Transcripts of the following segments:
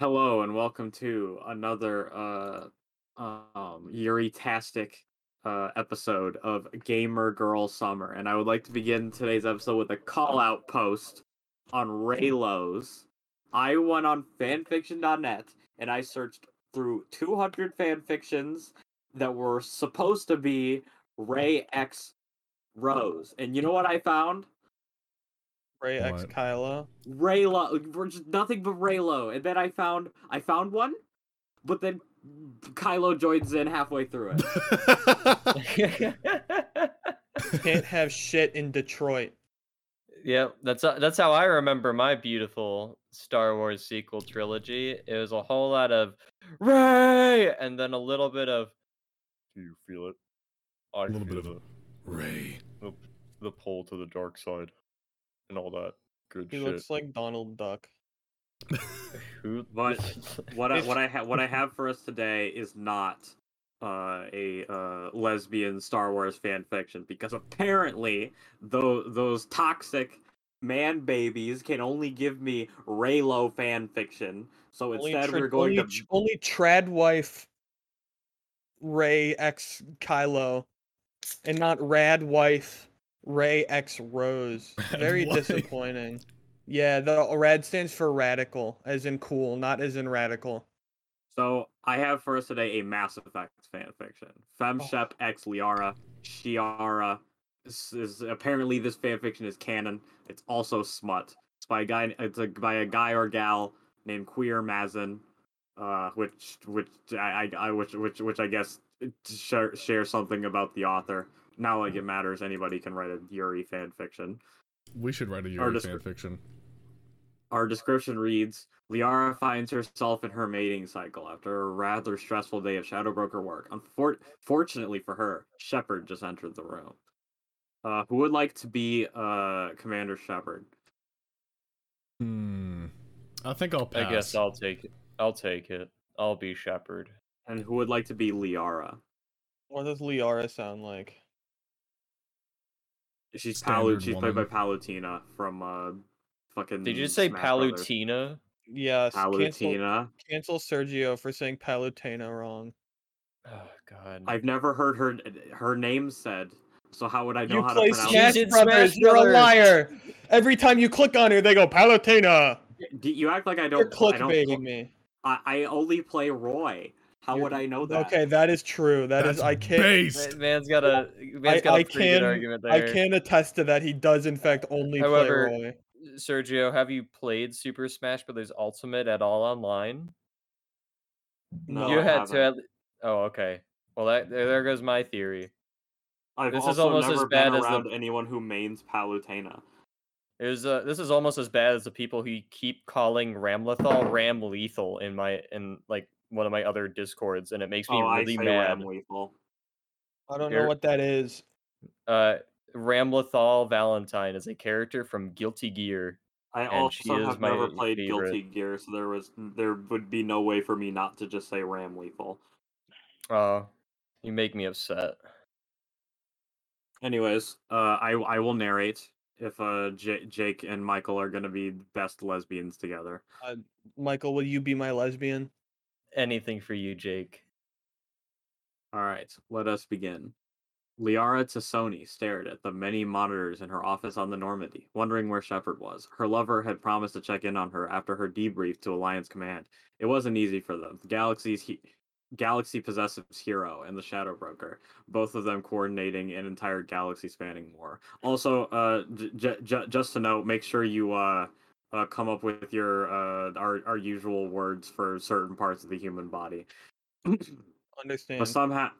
Hello and welcome to another uh um Yuri-tastic uh episode of Gamer Girl Summer. And I would like to begin today's episode with a call out post on Raylos. I went on fanfiction.net and I searched through 200 fanfictions that were supposed to be Ray X Rose. And you know what I found? Ray X What? Kylo. Raylo, we're just nothing but Raylo, and then I found I found one, but then Kylo joins in halfway through it. Can't have shit in Detroit. Yep, that's uh, that's how I remember my beautiful Star Wars sequel trilogy. It was a whole lot of Ray, and then a little bit of. Do you feel it? I A little bit feel of Ray. the, the pull to the dark side, and all that good He shit. looks like Donald Duck. Who? But what I, what I have what I have for us today is not uh, a uh, lesbian Star Wars fan fiction because apparently those those toxic man babies can only give me Raylo fan fiction. So Only, instead, tra- we're going only, to tr- only trad wife Ray X Kylo, and not rad wife Ray X Rose. Very wife. disappointing. Yeah, the rad stands for radical, as in cool, not as in radical. So I have for us today a Mass Effect fan fiction. Femshep X Liara Shiara. This is apparently this fan fiction is canon. It's also smut. It's by a guy. It's a, by a guy or gal named Queer Mazin, uh, which which I, I, I which which which I guess share share something about the author. Not like it matters. Anybody can write a Yuri fan fiction. We should write a Yuri descri- fan fiction. Our description reads Liara finds herself in her mating cycle after a rather stressful day of Shadow Broker work. Unfortunately for her, Shepard just entered the room. Uh, who would like to be uh, Commander Shepard? Hmm. I think I'll pass. I guess I'll take it. I'll take it. I'll be Shepard. And who would like to be Liara? What does Liara sound like? She's Palu- Standard She's played by woman. Palutina from uh, fucking. Did you say Smash Brothers. Palutina? Yes, cancel, Palutina. cancel Sergio for saying Palutena wrong. Oh God. I've never heard her her name said. So how would I know You how play to pronounce Smash She's in Brothers, Smash you're a liar. Every time you click on her, they go Palutena. You act like I You're don't. I don't. clickbaiting me. I, I only play Roy. How would I know that? Okay, that is true. That is That's I can't. based. Man's got a man's got a I pretty can- good argument there. I can attest to that. He does in fact only However, play Roy. Sergio, have you played Super Smash Brothers Ultimate at all online? No, you I had to. haven't. At... Oh, okay. Well, that there, there goes my theory. I've This is also almost as bad been as the- anyone who mains Palutena. It was, uh, this is almost as bad as the people who keep calling Ramlethal Ram Lethal in my in like one of my other discords, and it makes me oh, I really say mad. Ram I don't know what that is. Uh, Ramlethal Valentine is a character from Guilty Gear. I And she also is have never my played favorite. Guilty Gear, so there was there would be no way for me not to just say Ram Lethal. Oh, you make me upset. Anyways, uh, I I will narrate if uh J- Jake and Michael are gonna be best lesbians together. Michael, will you be my lesbian? Anything for you, Jake. All right, let us begin. Liara T'Soni stared at the many monitors in her office on the Normandy, wondering where Shepard was. Her lover had promised to check in on her after her debrief to Alliance Command. It wasn't easy for them. The galaxy's he- galaxy possessives hero and the Shadow Broker, both of them coordinating an entire galaxy-spanning war. Also, uh, j- j- just to note, make sure you uh, uh come up with your uh our our usual words for certain parts of the human body. Understand. But somehow,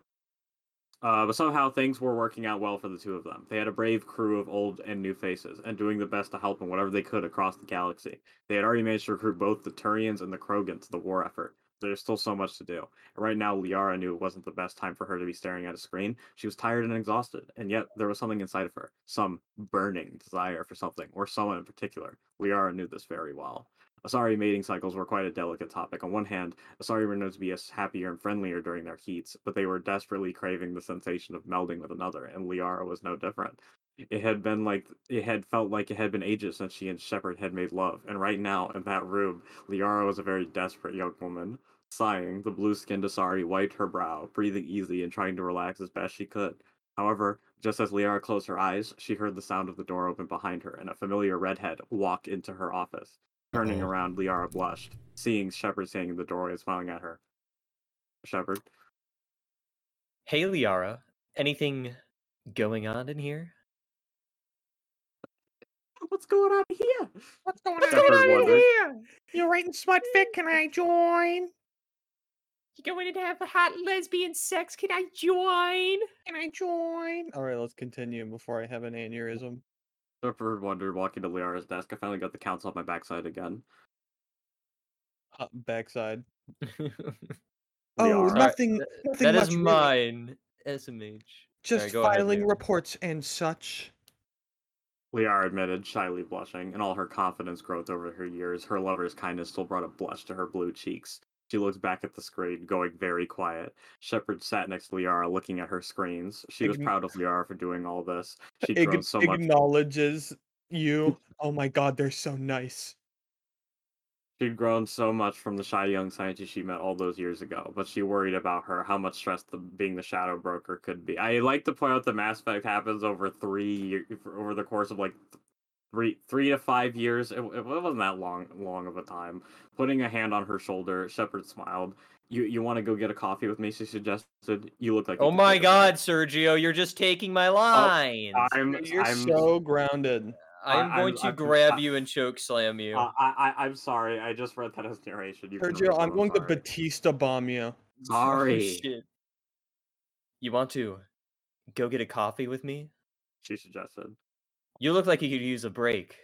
uh, but somehow things were working out well for the two of them. They had a brave crew of old and new faces, and doing the best to help in whatever they could across the galaxy. They had already managed to recruit both the Turians and the Krogans to the war effort. There's still so much to do. Right now, Liara knew it wasn't the best time for her to be staring at a screen. She was tired and exhausted, and yet there was something inside of her, some burning desire for something, or someone in particular. Liara knew this very well. Asari mating cycles were quite a delicate topic. On one hand, Asari were known to be happier and friendlier during their heats, but they were desperately craving the sensation of melding with another, and Liara was no different. It had been like it had felt like it had been ages since she and Shepard had made love, and right now in that room, Liara was a very desperate young woman. Sighing, the blue-skinned Asari wiped her brow, breathing easy and trying to relax as best she could. However, just as Liara closed her eyes, she heard the sound of the door open behind her, and a familiar redhead walk into her office. Turning Uh-oh. around, Liara blushed, seeing Shepard standing in the doorway and smiling at her. Shepard, Hey, Liara. Anything going on in here? what's going on here? What's going on Shepard in wondered. here? You're writing smut fic? Can I join? You going to have hot lesbian sex? Can I join? Can I join? All right, let's continue before I have an aneurysm. Shepard wondered, walking to Liara's desk. I finally got the counts off my backside again. Uh, backside. Oh, Liara. nothing. th- nothing that much is really. mine. SMH. Just Sorry, go ahead, filing reports and such. Liara admitted, shyly blushing, and all her confidence growth over her years, her lover's kindness still brought a blush to her blue cheeks. She looks back at the screen, going very quiet. Shepard sat next to Liara, looking at her screens. She was Ign- proud of Liara for doing all this. Uh, She'd Ig- grown so much. acknowledges you. Oh my god, they're so nice. She'd grown so much from the shy young scientist she met all those years ago, but she worried about her how much stress the, being the shadow broker could be. I like to point out the Mass Effect happens over three year, over the course of like three three to five years. It, it wasn't that long long of a time. Putting a hand on her shoulder, Shepard smiled. You you want to go get a coffee with me? She suggested. You look like. Oh my take a god, Sergio, you're just taking my oh, lines. I'm You're I'm so grounded. I'm going I'm- to I'm- grab I- you and choke slam you. I, I I'm sorry. I just read that as narration. You can read Sergio, I'm going to. Batista bomb you. Oh, Sorry. shit. You want to go get a coffee with me? She suggested. You look like you could use a break.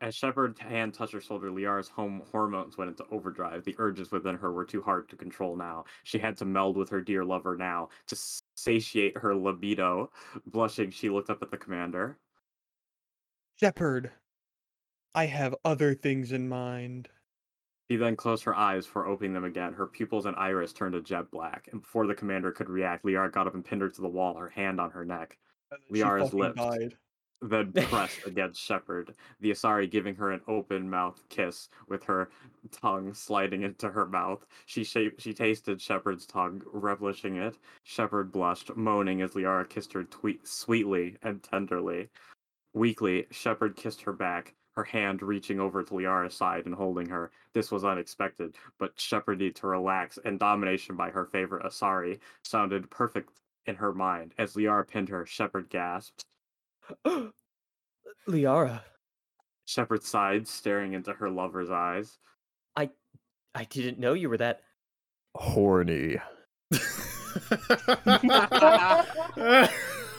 As Shepard's hand touched her shoulder, Liara's home hormones went into overdrive. The urges within her were too hard to control now. She had to meld with her dear lover now to satiate her libido. Blushing, she looked up at the commander. Shepard, I have other things in mind. She then closed her eyes before opening them again. Her pupils and iris turned a jet black, and before the commander could react, Liara got up and pinned her to the wall, her hand on her neck. And then she Liara's lips. died. Then pressed against Shepard, the Asari giving her an open mouth kiss with her tongue sliding into her mouth. She she tasted Shepard's tongue, relishing it. Shepard blushed, moaning as Liara kissed her tweet- sweetly and tenderly. Weakly, Shepard kissed her back, her hand reaching over to Liara's side and holding her. This was unexpected, but Shepard needed to relax, and domination by her favorite Asari sounded perfect in her mind. As Liara pinned her, Shepard gasped. Liara, Shepard sighed, staring into her lover's eyes. I I didn't know you were that. Horny.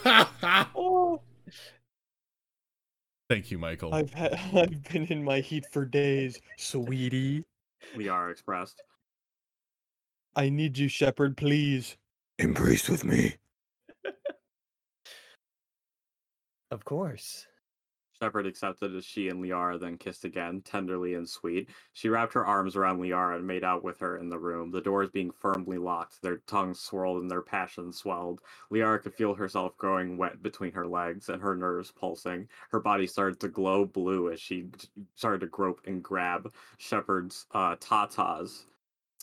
Oh, Thank you, Michael. I've ha- I've been in my heat for days, sweetie. Liara expressed. I need you, Shepard, please. Embrace with me. Of course. Shepard accepted as she and Liara then kissed again, tenderly and sweet. She wrapped her arms around Liara and made out with her in the room, the doors being firmly locked, their tongues swirled and their passion swelled. Liara could feel herself growing wet between her legs and her nerves pulsing. Her body started to glow blue as she started to grope and grab Shepard's uh, tatas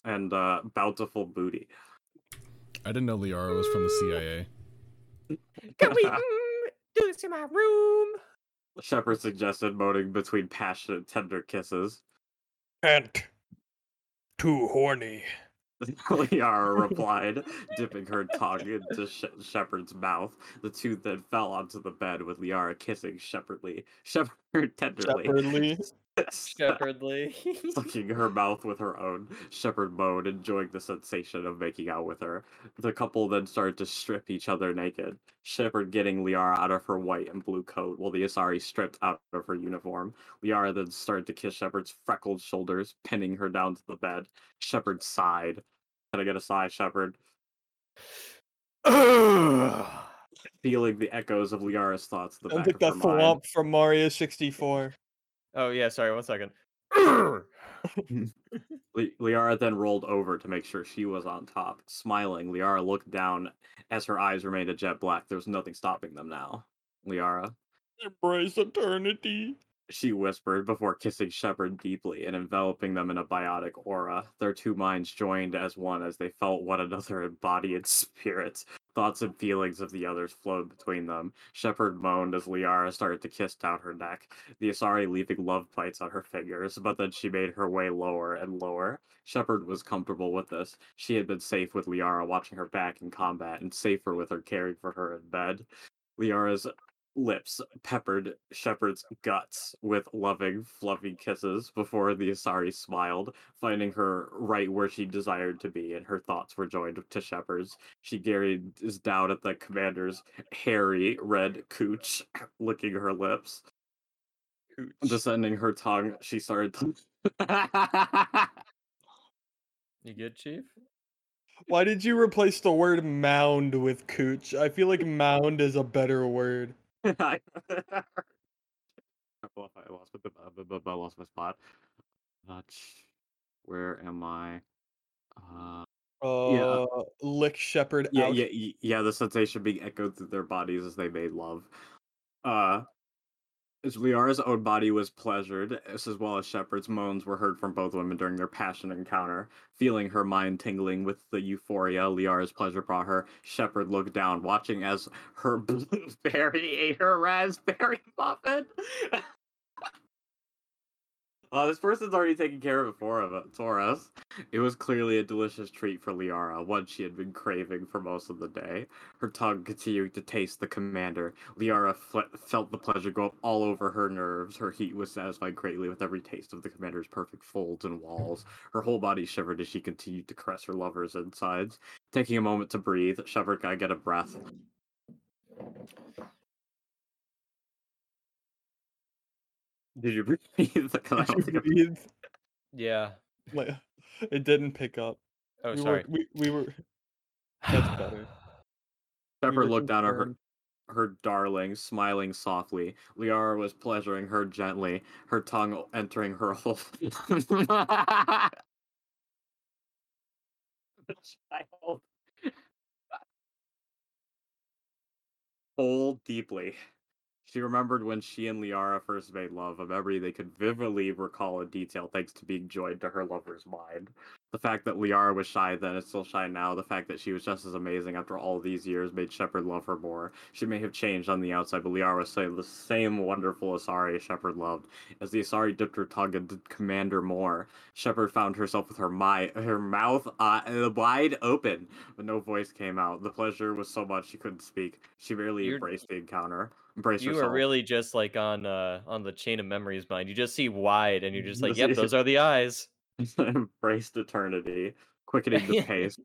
and uh, bountiful booty. I didn't know Liara was from the CIA. Can do this in my room? Shepard suggested, moaning between passionate, tender kisses. Can't. Too horny. Liara replied, dipping her tongue into Sh- Shepard's mouth. The two then fell onto the bed with Liara kissing Shepardly, Shepard tenderly, Shepardly. Shepherdly. sucking her mouth with her own. shepherd moaned, enjoying the sensation of making out with her. The couple then started to strip each other naked. Shepherd getting Liara out of her white and blue coat, while the Asari stripped out of her uniform. Liara then started to kiss Shepherd's freckled shoulders, pinning her down to the bed. Shepherd sighed. Can I get a sigh, Shepherd? Feeling the echoes of Liara's thoughts in the Sounds back like of that her mind. flump from Mario 64. Oh yeah, sorry, one second. Mm. Li- Liara then rolled over to make sure she was on top. Smiling, Liara looked down as her eyes remained a jet black. There was nothing stopping them now. Liara. Embrace eternity. She whispered before kissing Shepard deeply and enveloping them in a biotic aura. Their two minds joined as one as they felt one another in body and. Thoughts and feelings of the others flowed between them. Shepard moaned as Liara started to kiss down her neck, the Asari leaving love bites on her fingers, but then she made her way lower and lower. Shepard was comfortable with this. She had been safe with Liara watching her back in combat and safer with her caring for her in bed. Liara's lips peppered Shepard's guts with loving, fluffy kisses before the Asari smiled, finding her right where she desired to be, and her thoughts were joined to Shepard's. She gazed down at the commander's hairy red cooch, licking her lips. Descending her tongue, she started to. You good, Chief? Why did you replace the word mound with cooch? I feel like mound is a better word. I lost, my- I- lost my spot. That's where am I? Uh, Uh, lick shepherd yeah, out. yeah, yeah. The sensation being echoed through their bodies as they made love. Uh, as Liara's own body was pleasured, as well as Shepard's moans were heard from both women during their passionate encounter. Feeling her mind tingling with the euphoria Liara's pleasure brought her, Shepard looked down, watching as her blueberry ate her raspberry muffin. Uh, this person's already taken care of it of it, for us. It was clearly a delicious treat for Liara, one she had been craving for most of the day. Her tongue continued to taste the commander. Liara fle- felt the pleasure go up all over her nerves. Her heat was satisfied greatly with every taste of the commander's perfect folds and walls. Her whole body shivered as she continued to caress her lover's insides. Taking a moment to breathe, Shepard got get a breath. Did you breathe? Because I don't think I- Breathe. Yeah. Like, it didn't pick up. Oh, we sorry. Were, we, we were. That's better. we looked down at her her darling, smiling softly. Liara was pleasuring her gently, her tongue entering her whole child. Whole deeply. She remembered when she and Liara first made love, a memory they could vividly recall in detail thanks to being joined to her lover's mind. The fact that Liara was shy then is still shy now, the fact that she was just as amazing after all these years made Shepard love her more. She may have changed on the outside, but Liara was still the same wonderful Asari Shepard loved. As the Asari dipped her tongue into Commander more, Shepard found herself with her mi- her mouth uh, wide open, but no voice came out. The pleasure was so much she couldn't speak. She barely You're- embraced the encounter. Embraced You herself. are really just like on uh on the chain of memories mind. You just see wide and you're just like, yep, those are the eyes. embraced eternity, quickening the pace.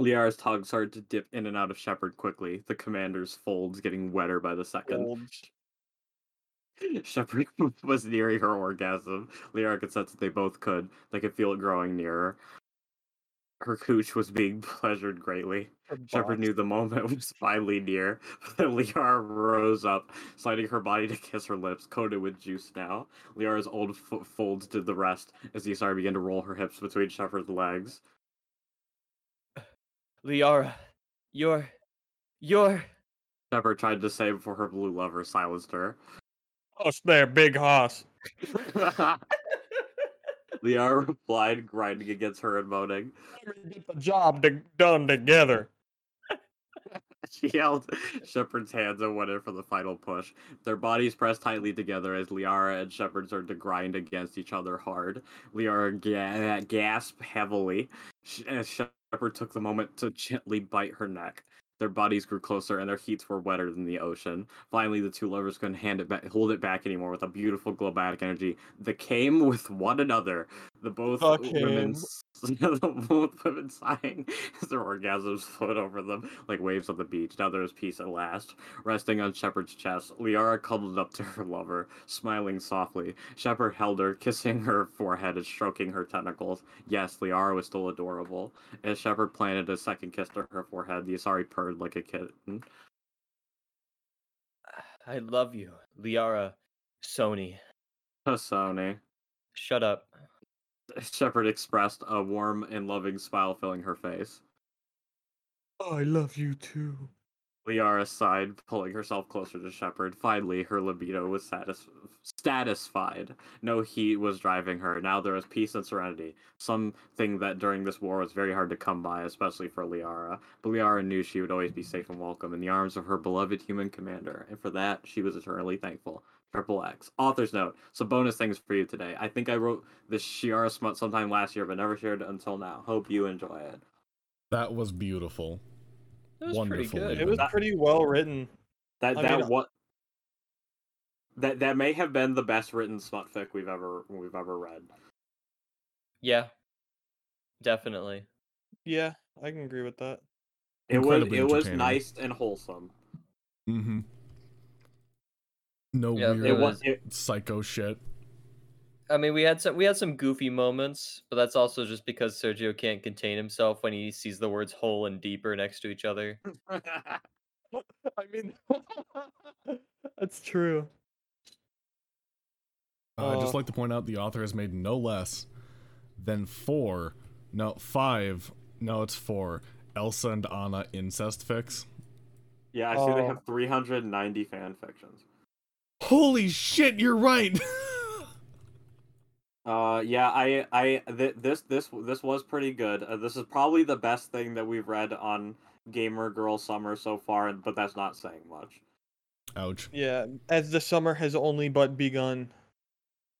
Liara's tongue started to dip in and out of Shepard quickly, the commander's folds getting wetter by the second. Shepard was nearing her orgasm. Liara could sense that they both could. They could feel it growing nearer. Her cooch was being pleasured greatly. her Shepard knew the moment was finally near. Liara rose up, sliding her body to kiss her lips, coated with juice now. Liara's old fo- folds did the rest as the Asari began to roll her hips between Shepard's legs. Liara, you're you're Shepard tried to say before her blue lover silenced her. Us there, big hoss. Liara replied, grinding against her and moaning. Get the job to, done together. She held Shepard's hands and went in for the final push. Their bodies pressed tightly together as Liara and Shepard started to grind against each other hard. Liara ga- gasped heavily Sh- as Shepard took the moment to gently bite her neck. Their bodies grew closer and their heats were wetter than the ocean. Finally, the two lovers couldn't hand it back, hold it back anymore with a beautiful globatic energy that came with one another. The both Fuck women, him. the both women sighing as their orgasms flowed over them like waves on the beach. Now there was peace at last. Resting on Shepard's chest, Liara cuddled up to her lover, smiling softly. Shepard held her, kissing her forehead and stroking her tentacles. Yes, Liara was still adorable. As Shepard planted a second kiss to her forehead, the Asari purred like a kitten. I love you, Liara, Sony. Sony. Shut up. Shepard expressed a warm and loving smile filling her face. I love you too. Liara sighed, pulling herself closer to Shepard. Finally, her libido was satis- satisfied. No heat was driving her. Now there was peace and serenity, something that during this war was very hard to come by, especially for Liara. But Liara knew she would always be safe and welcome in the arms of her beloved human commander, and for that, she was eternally thankful. Triple X. Author's note. Some bonus things for you today. I think I wrote the Shiara smut sometime last year, but never shared it until now. Hope you enjoy it. That was beautiful. It was Wonderful, pretty good. It was That- pretty well written. That I that mean- what that that may have been the best written smut fic we've ever we've ever read. Yeah, definitely. Yeah, I can agree with that. It was it was nice and wholesome. Mm-hmm. No Yeah, weird It It was was- it, psycho shit. I mean, we had some we had some goofy moments, but that's also just because Sergio can't contain himself when he sees the words "hole" and "deeper" next to each other. I mean, that's true. Uh, I'd just Uh, like to point out the author has made no less than four, no, five, no, it's four, Elsa and Anna incest fix. yeah, I see they Oh. have 390 fan fictions. Holy shit, you're right! Uh, yeah, I, I, th- this, this, this was pretty good. Uh, this is probably the best thing that we've read on Gamer Girl Summer so far, but that's not saying much. Ouch. Yeah, as the summer has only but begun.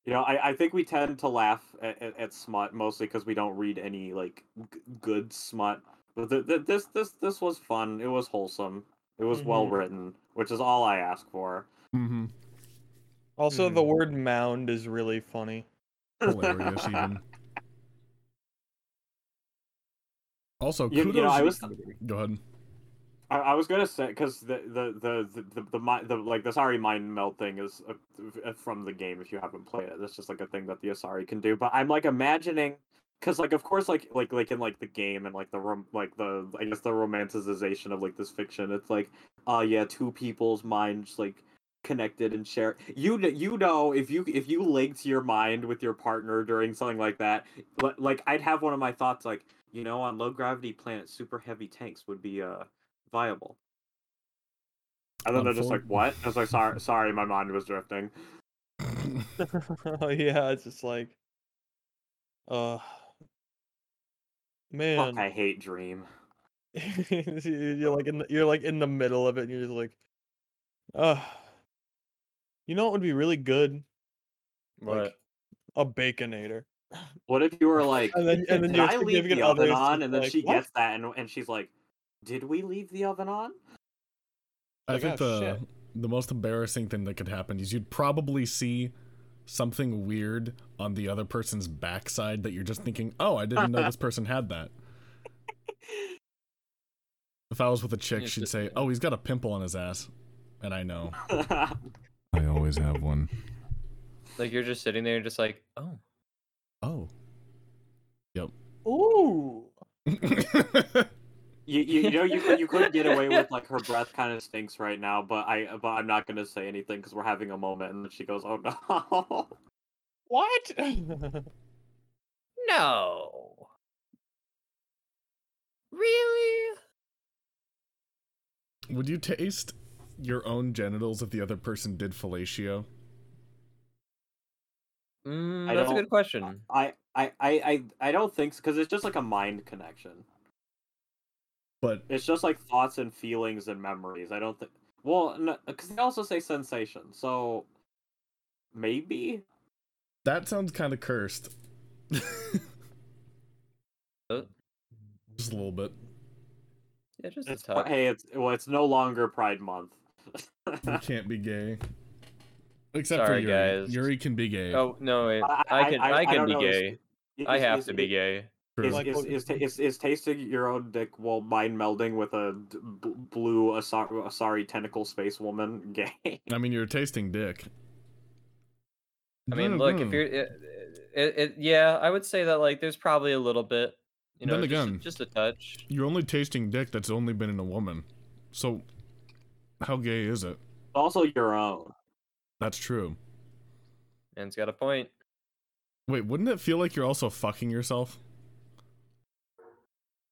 You know, I, I think we tend to laugh at, at, at smut mostly because we don't read any like g- good smut. But th- th- this, this, this was fun. It was wholesome. It was well Mhm. written, which is all I ask for. Mm-hmm. Also, the Mhm. word mound is really funny. Hilarious, even. Also, You- you kudos. know, I was- Go ahead. I, I was gonna say because the the the the the, the, the like the Asari mind melt thing is uh, uh, from the game. If you haven't played it, that's just like a thing that the Asari can do. But I'm like imagining because like of course like like like in like the game and like the rom- like the I guess the romanticization of like this fiction. It's like uh yeah, two people's minds like connected and share you you know if you if you linked your mind with your partner during something like that like i'd have one of my thoughts like you know on low gravity planets super heavy tanks would be uh viable. And then they're just like, "What?" I was like, "Sorry, sorry, my mind was drifting." oh yeah, it's just like, uh, man, Fuck, I hate Dream. you're like in the, you're like in the middle of it, and you're just like, uh, you know what would be really good? What? Like a baconator. What if you were like, And then- and then "Did I leave the oven on?" just And then like, she "What?" gets that, and and she's like, "Did we leave the oven on?" I Like, think oh, the shit. the most embarrassing thing that could happen is you'd probably see something weird on the other person's backside that you're just thinking, "Oh, I didn't know this person had that." If I was with a chick, she'd say, "Oh, he's got a pimple on his ass," and I know. I always have one. Like you're just sitting there, just like, oh, Oh. Yep. Ooh. you, you you know you could you could get away with like her breath kind of stinks right now, but I but I'm not gonna say anything because we're having a moment, and then she goes, "Oh no." What? no, really? Would you taste your own genitals if the other person did fellatio? Mm, that's a good question. I I I I, I don't think so because it's just like a mind connection. But It's just like thoughts and feelings and memories. I don't think. Well, because they also say sensation, so maybe. that sounds kind of cursed. Uh, Just a little bit. yeah, just It's a touch. hey, it's well, it's no longer Pride Month. You can't be gay. Except Sorry, for Yuri. guys. Yuri can be gay. Oh no, wait. I- I, I- can I- I, I can don't be know, gay. Is- I have is- to be is- gay. True. Is, is, what- is, ta- is, is tasting your own dick while mind melding with a d- b- blue Asari, Asari tentacle space woman gay? I mean, you're tasting dick. I mean, mm, look, if mm. you're, it, it, it, yeah, I would say that like there's probably a little bit, you know, Then just, again- just a touch. You're only tasting dick that's only been in a woman. So, how gay is it? also your own. That's true. Man's got a point. Wait, wouldn't it feel like you're also fucking yourself?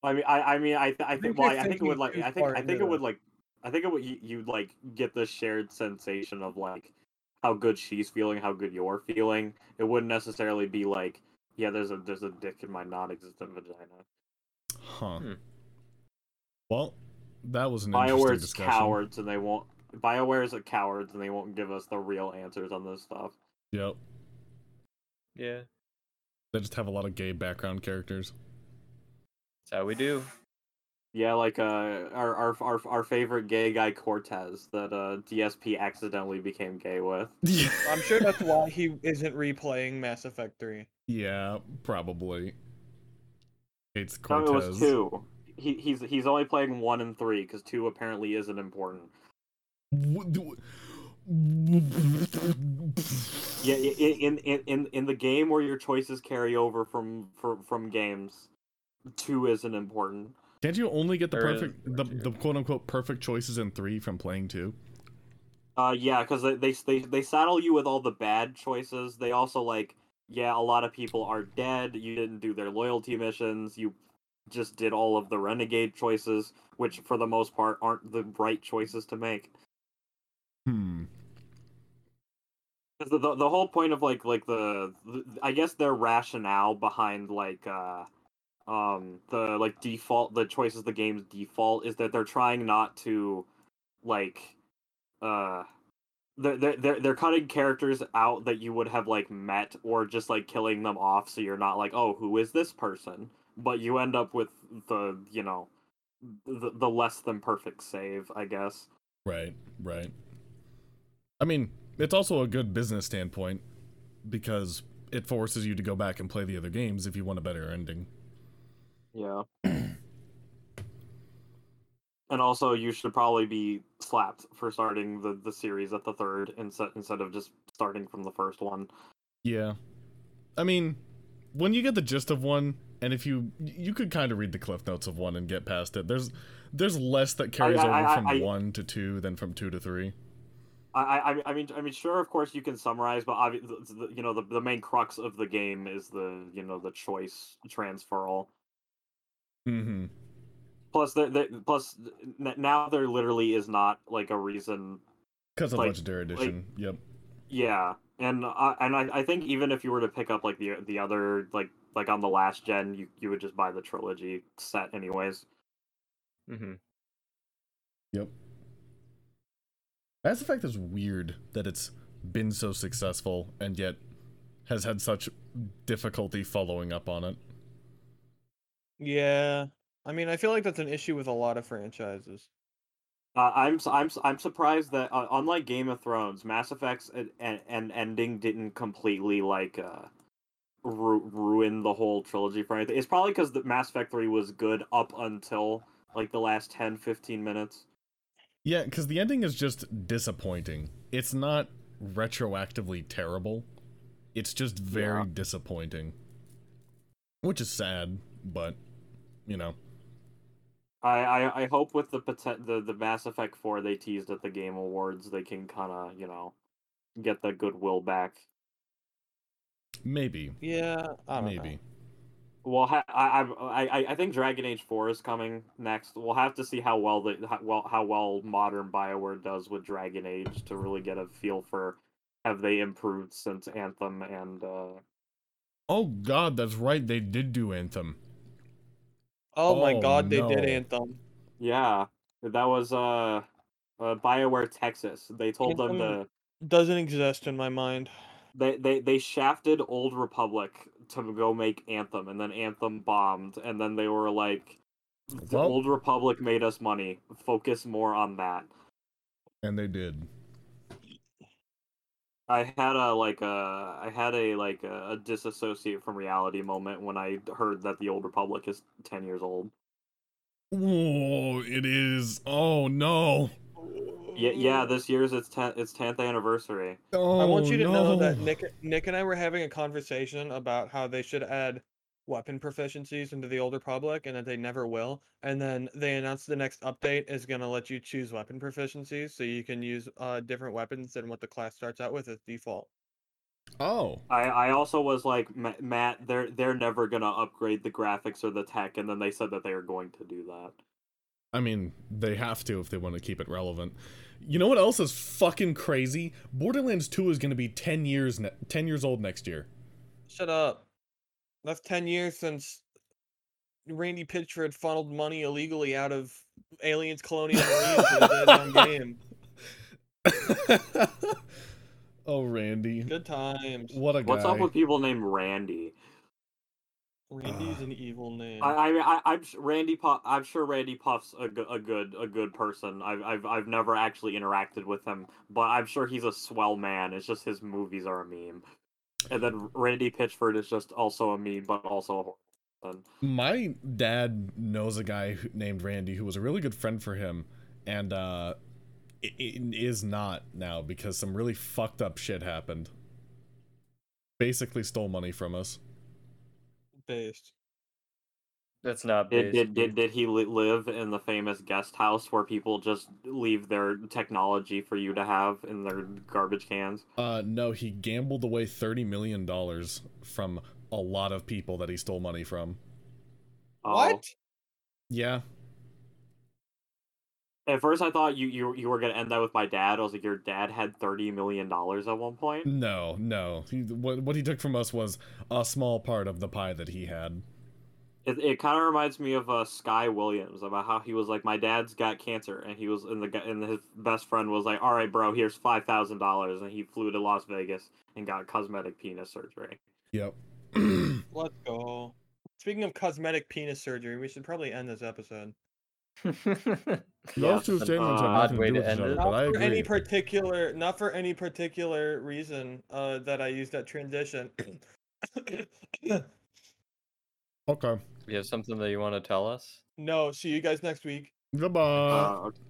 I mean, I, I mean, I, th- I think, think well, I, I think it would like, I think, I think it would like, I think it would you, you like get the shared sensation of like how good she's feeling, how good you're feeling. It wouldn't necessarily be like, yeah, there's a there's a dick in my non-existent vagina. Huh. Hmm. Well, that was an interesting Bioware's discussion. cowards, and they won't. Bioware's a cowards, and they won't give us the real answers on this stuff. Yep. Yeah, They just have a lot of gay background characters. that's how we do. Yeah, like uh, our our our our favorite gay guy Cortez that uh DSP accidentally became gay with. I'm sure that's why he isn't replaying Mass Effect 3. Yeah, probably. Hates No, Cortez. it was two. He he's he's only playing one and three because two apparently isn't important. Yeah, i- i- in in in in the game where your choices carry over from from from games, two isn't important. Can't you only get the There is perfect, more the, the quote unquote perfect choices in three from playing two? Uh, yeah, because they, they they they saddle you with all the bad choices. They also like, yeah, a lot of people are dead. You didn't do their loyalty missions. You just did all of the renegade choices, which for the most part aren't the right choices to make. Hmm. The, the the whole point of like like the, the I guess their rationale behind like uh um the like default the choices the game's default is that they're trying not to like uh they're, they're they're they're cutting characters out that you would have like met or just like killing them off so you're not like oh who is this person but you end up with the you know the, the less than perfect save i guess Right, right. I mean, it's also a good business standpoint because it forces you to go back and play the other games if you want a better ending. Yeah. and also, you should probably be slapped for starting the, the series at the third instead instead of just starting from the first one. Yeah. I mean, when you get the gist of one, and if you you could kind of read the cliff notes of one and get past it. There's there's less that carries I- over I- from I- one to two than from two to three. I, I I mean I mean sure of course you can summarize, but obvi- the, the- you know the the main crux of the game is the you know the choice transferal. Mm-hmm. Plus, there, there, plus now there literally is not like a reason Because of Like- Legendary Edition. yep. Yeah, and uh, and I, I think even if you were to pick up like the the other like like on the last gen, you you would just buy the trilogy set anyways. Mm-hmm. Yep. Mass Effect is weird that it's been so successful and yet has had such difficulty following up on it. Yeah. I mean, I feel like that's an issue with a lot of franchises. Uh, I'm s- I'm s- I'm surprised that uh, unlike Game of Thrones, Mass Effect's an, an, an ending didn't completely like uh ru- ruin the whole trilogy for anything. It's probably because the Mass Effect Three was good up until like the last 10, 15 minutes. Yeah, because the ending is just disappointing. It's not retroactively terrible. It's just very Yeah. disappointing. Which is sad, but, you know. I, I, I hope with the, poten- the the Mass Effect Four they teased at the Game Awards, they can kind of you know get the goodwill back. Maybe. Yeah, I don't Maybe. know. Well, ha- I, I I I think Dragon Age Four is coming next. We'll have to see how well the how well how well modern Bioware does with Dragon Age to really get a feel for have they improved since Anthem and uh Oh god, that's right, they did do Anthem. Oh, my Oh, god, they did Anthem. yeah that was uh, uh Bioware Texas. They told them Anthem- to Doesn't exist in my mind. They, they they shafted Old Republic to go make Anthem, and then Anthem bombed, and then they were like, "The Well- Old Republic made us money. Focus more on that." And they did. I had a like a I had a like a, a disassociate from reality moment when I heard that the Old Republic is ten years old. Oh, it is. Oh no. Yeah, yeah. This year's its ten its tenth anniversary. Oh, I want you to know that. Nick Nick and I were having a conversation about how they should add weapon proficiencies into the Old Republic and that they never will. And then they announced the next update is gonna let you choose weapon proficiencies so you can use uh different weapons than what the class starts out with as default. Oh. I, I also was like Matt, they're they're never gonna upgrade the graphics or the tech, and then they said that they are going to do that. I mean, they have to if they want to keep it relevant. You know what else is fucking crazy? Borderlands 2 is going to be 10 years ne- 10 years old next year. Shut up. That's 10 years since Randy Pitchford funneled money illegally out of Aliens Colonial Marines into his own game. oh, Randy. Good times. What a guy. What's up with people named Randy? Randy's an evil name. I, I, I I'm Randy Puff. I'm sure Randy Puff's a, go- a good, a good person. I've, I've, I've never actually interacted with him, but I'm sure he's a swell man. It's just his movies are a meme, and then Randy Pitchford is just also a meme, but also a horrible person. My dad knows a guy named Randy who was a really good friend for him, and uh, i- i- is not now because some really fucked up shit happened. Basically, stole money from us. Based. That's not Did, based. did, did, did he li- live in the famous guest house where people just leave their technology for you to have in their garbage cans? Uh, no, he gambled away thirty million dollars from a lot of people that he stole money from. Oh. What? Yeah, At first, I thought you, you you were gonna end that with my dad. I was like, your dad had thirty million dollars at one point. no, no. He, what what he took from us was a small part of the pie that he had. It, it kind of reminds me of uh, Sky Williams about how he was like, my dad's got cancer, and he was in the guy and his best friend was like, all right, bro, here's five thousand dollars, and he flew to Las Vegas and got cosmetic penis surgery. Yep. Let's go. Speaking of cosmetic penis surgery, we should probably end this episode. Those two statements uh, have nothing Odd way to do with each end other, it. but Not for any particular, not for any particular reason uh, that I used that transition. Okay. you have something that you want to tell us? no, see you guys next week. Goodbye. Uh, okay.